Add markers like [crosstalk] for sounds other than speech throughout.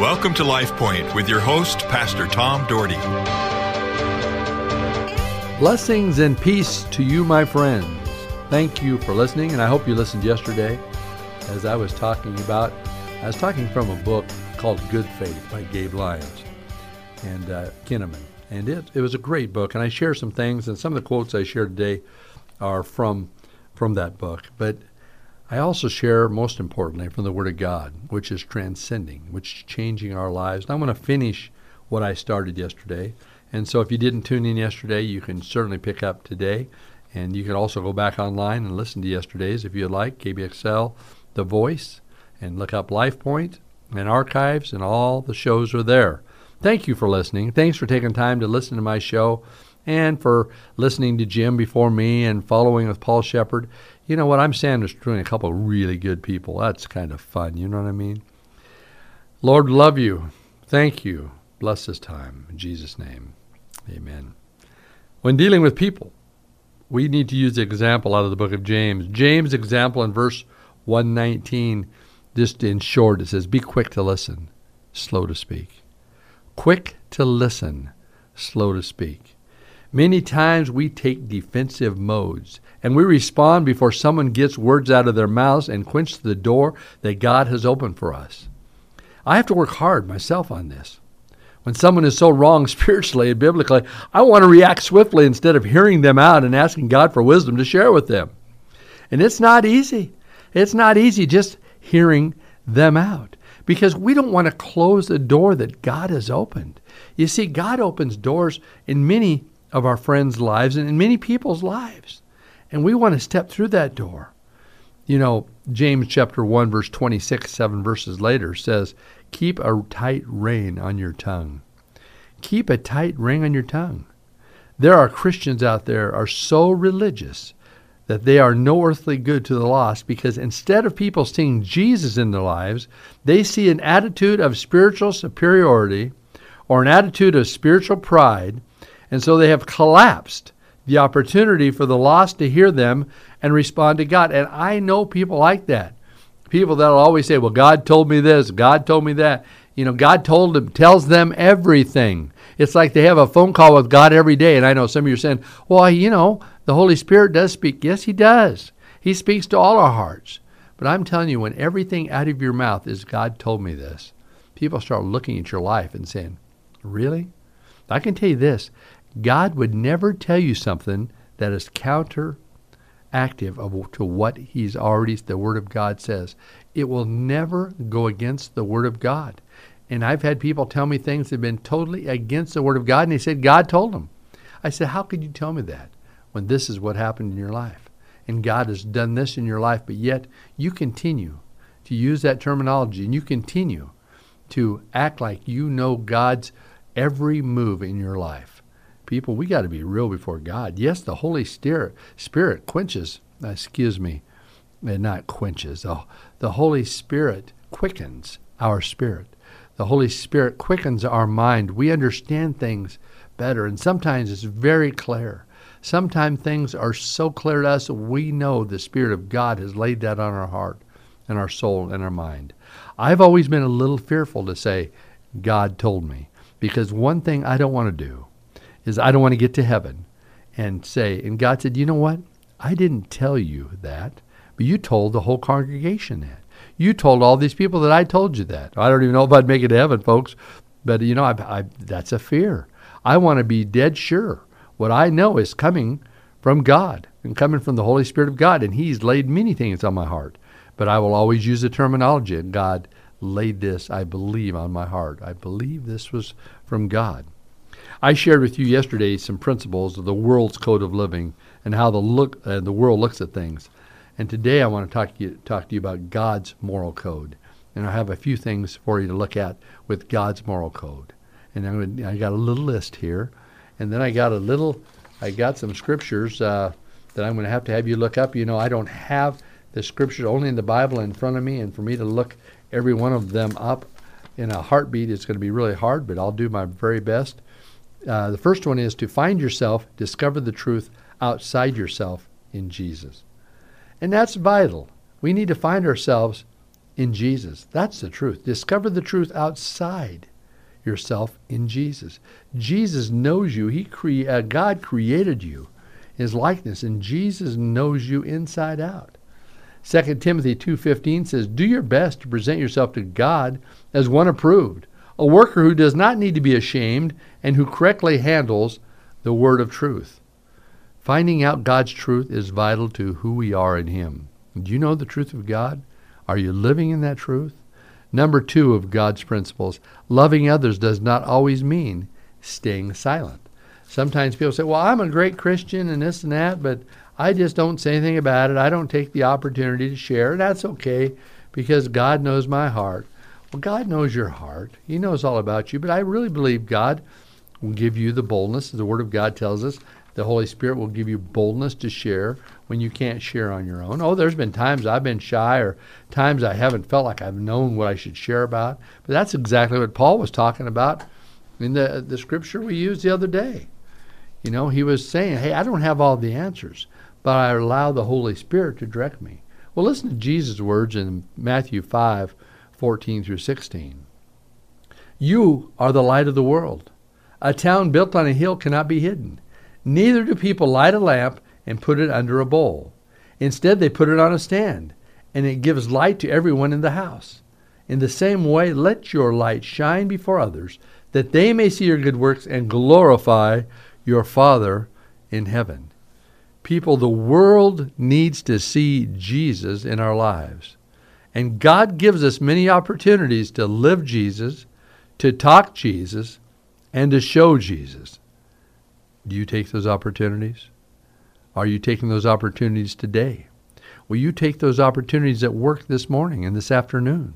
Welcome to Life Point with your host, Pastor Tom Dougherty. Blessings and peace to you, my friends. Thank you for listening, and I hope you listened yesterday as I was talking about. I was talking from a book called Good Faith by Gabe Lyons and uh, Kinnaman. And it, it was a great book, and I share some things, and some of the quotes I share today are from from that book. But I also share, most importantly, from the Word of God, which is transcending, which is changing our lives. And I want to finish what I started yesterday. And so if you didn't tune in yesterday, you can certainly pick up today. And you can also go back online and listen to yesterday's if you'd like, KBXL, The Voice, and look up Life Point and archives, and all the shows are there. Thank you for listening. Thanks for taking time to listen to my show and for listening to Jim before me and following with Paul Shepard you know what? I'm sandwiched a couple of really good people. That's kind of fun. You know what I mean? Lord, love you. Thank you. Bless this time. In Jesus' name. Amen. When dealing with people, we need to use the example out of the book of James. James' example in verse 119, just in short, it says, Be quick to listen, slow to speak. Quick to listen, slow to speak. Many times we take defensive modes and we respond before someone gets words out of their mouths and quench the door that God has opened for us. I have to work hard myself on this. When someone is so wrong [laughs] spiritually and biblically, I want to react swiftly instead of hearing them out and asking God for wisdom to share with them. And it's not easy. It's not easy just hearing them out because we don't want to close the door that God has opened. You see, God opens doors in many of our friends' lives and in many people's lives. And we want to step through that door. You know, James chapter 1, verse 26, seven verses later says, Keep a tight rein on your tongue. Keep a tight rein on your tongue. There are Christians out there are so religious that they are no earthly good to the lost because instead of people seeing Jesus in their lives, they see an attitude of spiritual superiority or an attitude of spiritual pride and so they have collapsed the opportunity for the lost to hear them and respond to God. And I know people like that. People that'll always say, Well, God told me this, God told me that. You know, God told them, tells them everything. It's like they have a phone call with God every day. And I know some of you are saying, Well, you know, the Holy Spirit does speak. Yes, He does. He speaks to all our hearts. But I'm telling you, when everything out of your mouth is God told me this, people start looking at your life and saying, Really? I can tell you this God would never tell you something that is counteractive of, to what He's already, the Word of God says. It will never go against the Word of God. And I've had people tell me things that have been totally against the Word of God, and they said, God told them. I said, How could you tell me that when this is what happened in your life? And God has done this in your life, but yet you continue to use that terminology and you continue to act like you know God's every move in your life people, we got to be real before God. Yes, the Holy Spirit, Spirit quenches, excuse me, uh, not quenches. Oh, the Holy Spirit quickens our spirit. The Holy Spirit quickens our mind. We understand things better, and sometimes it's very clear. Sometimes things are so clear to us, we know the Spirit of God has laid that on our heart and our soul and our mind. I've always been a little fearful to say, God told me, because one thing I don't want to do is I don't want to get to heaven and say, and God said, you know what? I didn't tell you that, but you told the whole congregation that. You told all these people that I told you that. I don't even know if I'd make it to heaven, folks, but you know, I, I, that's a fear. I want to be dead sure what I know is coming from God and coming from the Holy Spirit of God, and He's laid many things on my heart. But I will always use the terminology, God laid this, I believe, on my heart. I believe this was from God. I shared with you yesterday some principles of the world's code of living and how the look uh, the world looks at things. And today I want to talk to you talk to you about God's moral code. And I have a few things for you to look at with God's moral code. And I'm gonna, I got a little list here, and then I got a little I got some scriptures uh, that I'm going to have to have you look up. You know, I don't have the scriptures only in the Bible in front of me, and for me to look every one of them up in a heartbeat is going to be really hard, but I'll do my very best. Uh, the first one is to find yourself, discover the truth outside yourself in Jesus. And that's vital. We need to find ourselves in Jesus. That's the truth. Discover the truth outside yourself in Jesus. Jesus knows you. He cre- uh, God created you, in His likeness, and Jesus knows you inside out. 2 Timothy 2:15 says, "Do your best to present yourself to God as one approved, a worker who does not need to be ashamed and who correctly handles the word of truth." Finding out God's truth is vital to who we are in him. Do you know the truth of God? Are you living in that truth? Number 2 of God's principles, loving others does not always mean staying silent. Sometimes people say, "Well, I'm a great Christian and this and that, but I just don't say anything about it. I don't take the opportunity to share. And that's okay because God knows my heart. Well, God knows your heart. He knows all about you. But I really believe God will give you the boldness. The Word of God tells us the Holy Spirit will give you boldness to share when you can't share on your own. Oh, there's been times I've been shy or times I haven't felt like I've known what I should share about. But that's exactly what Paul was talking about in the, the scripture we used the other day. You know, he was saying, hey, I don't have all the answers but I allow the Holy Spirit to direct me. Well, listen to Jesus' words in Matthew 5 14 through 16. You are the light of the world. A town built on a hill cannot be hidden. Neither do people light a lamp and put it under a bowl. Instead, they put it on a stand, and it gives light to everyone in the house. In the same way, let your light shine before others, that they may see your good works and glorify your Father in heaven. People, the world needs to see Jesus in our lives. And God gives us many opportunities to live Jesus, to talk Jesus, and to show Jesus. Do you take those opportunities? Are you taking those opportunities today? Will you take those opportunities at work this morning and this afternoon?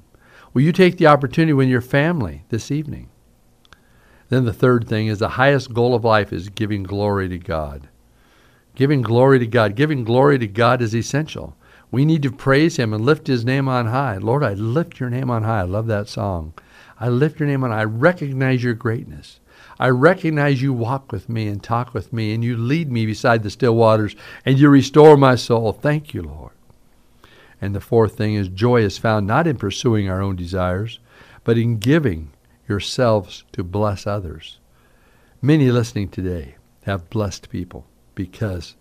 Will you take the opportunity with your family this evening? Then the third thing is the highest goal of life is giving glory to God. Giving glory to God. Giving glory to God is essential. We need to praise Him and lift His name on high. Lord, I lift your name on high. I love that song. I lift your name on high. I recognize your greatness. I recognize you walk with me and talk with me, and you lead me beside the still waters, and you restore my soul. Thank you, Lord. And the fourth thing is joy is found not in pursuing our own desires, but in giving yourselves to bless others. Many listening today have blessed people because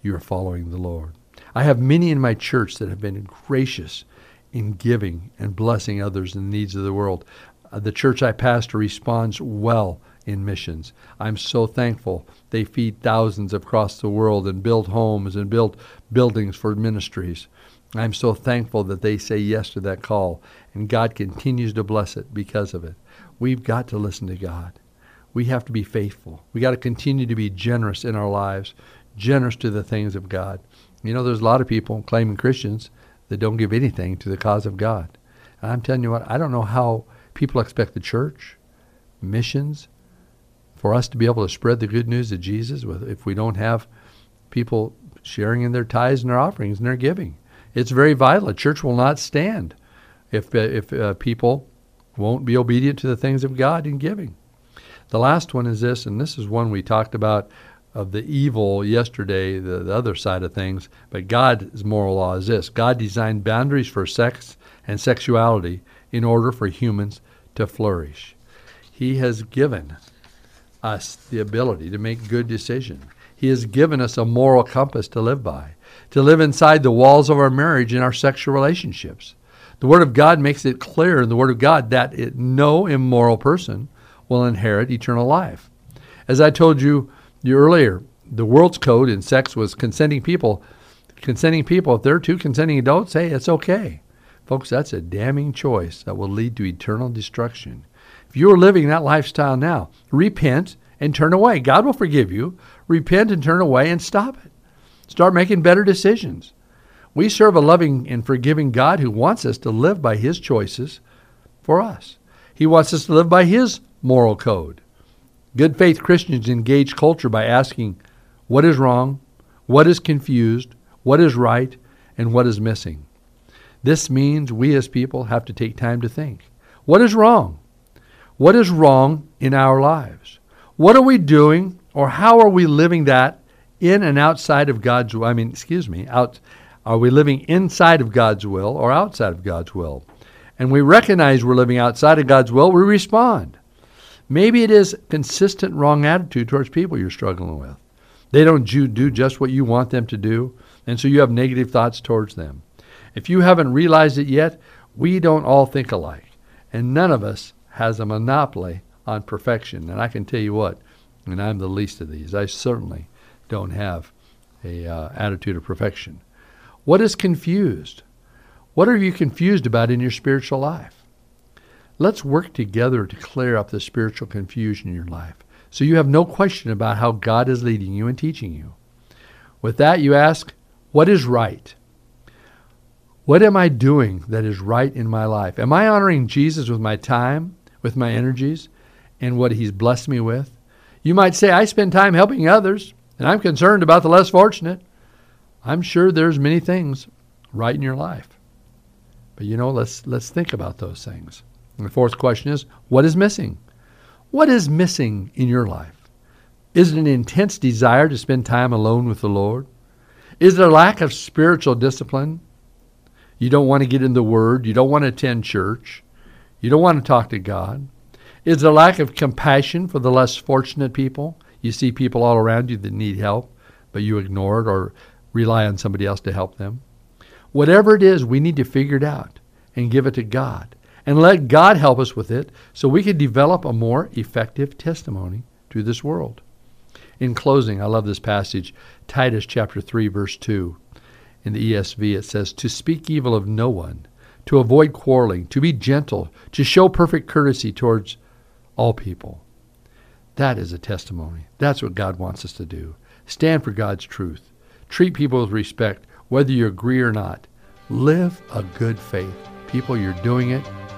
you are following the Lord. I have many in my church that have been gracious in giving and blessing others in the needs of the world. Uh, the church I pastor responds well in missions. I'm so thankful they feed thousands across the world and build homes and build buildings for ministries. I'm so thankful that they say yes to that call, and God continues to bless it because of it. We've got to listen to God we have to be faithful. We got to continue to be generous in our lives, generous to the things of God. You know, there's a lot of people claiming Christians that don't give anything to the cause of God. And I'm telling you what, I don't know how people expect the church, missions, for us to be able to spread the good news of Jesus if we don't have people sharing in their tithes and their offerings and their giving. It's very vital. A church will not stand if, if uh, people won't be obedient to the things of God in giving. The last one is this, and this is one we talked about of the evil yesterday, the, the other side of things. But God's moral law is this God designed boundaries for sex and sexuality in order for humans to flourish. He has given us the ability to make good decisions. He has given us a moral compass to live by, to live inside the walls of our marriage and our sexual relationships. The Word of God makes it clear in the Word of God that it, no immoral person will inherit eternal life. As I told you earlier, the world's code in sex was consenting people. Consenting people, if they're two consenting adults, hey, it's okay. Folks, that's a damning choice that will lead to eternal destruction. If you are living that lifestyle now, repent and turn away. God will forgive you. Repent and turn away and stop it. Start making better decisions. We serve a loving and forgiving God who wants us to live by His choices for us. He wants us to live by His moral code. Good faith Christians engage culture by asking what is wrong, what is confused, what is right, and what is missing. This means we as people have to take time to think. What is wrong? What is wrong in our lives? What are we doing or how are we living that in and outside of God's will? I mean, excuse me, out are we living inside of God's will or outside of God's will? and we recognize we're living outside of God's will, we respond. Maybe it is consistent wrong attitude towards people you're struggling with. They don't do just what you want them to do, and so you have negative thoughts towards them. If you haven't realized it yet, we don't all think alike, and none of us has a monopoly on perfection. And I can tell you what, and I'm the least of these. I certainly don't have a uh, attitude of perfection. What is confused? What are you confused about in your spiritual life? Let's work together to clear up the spiritual confusion in your life so you have no question about how God is leading you and teaching you. With that, you ask, What is right? What am I doing that is right in my life? Am I honoring Jesus with my time, with my energies, and what He's blessed me with? You might say, I spend time helping others, and I'm concerned about the less fortunate. I'm sure there's many things right in your life. But you know, let's let's think about those things. The fourth question is, what is missing? What is missing in your life? Is it an intense desire to spend time alone with the Lord? Is it a lack of spiritual discipline? You don't want to get in the Word. You don't want to attend church. You don't want to talk to God. Is it a lack of compassion for the less fortunate people? You see people all around you that need help, but you ignore it or rely on somebody else to help them. Whatever it is, we need to figure it out and give it to God and let God help us with it so we can develop a more effective testimony to this world. In closing, I love this passage, Titus chapter 3 verse 2. In the ESV it says to speak evil of no one, to avoid quarreling, to be gentle, to show perfect courtesy towards all people. That is a testimony. That's what God wants us to do. Stand for God's truth. Treat people with respect, whether you agree or not. Live a good faith. People, you're doing it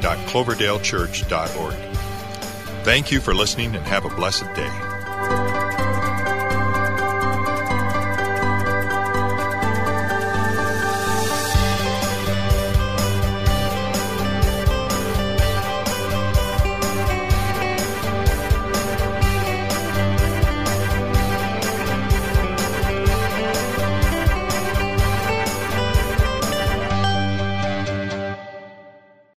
www.cloverdalechurch.org. Thank you for listening and have a blessed day.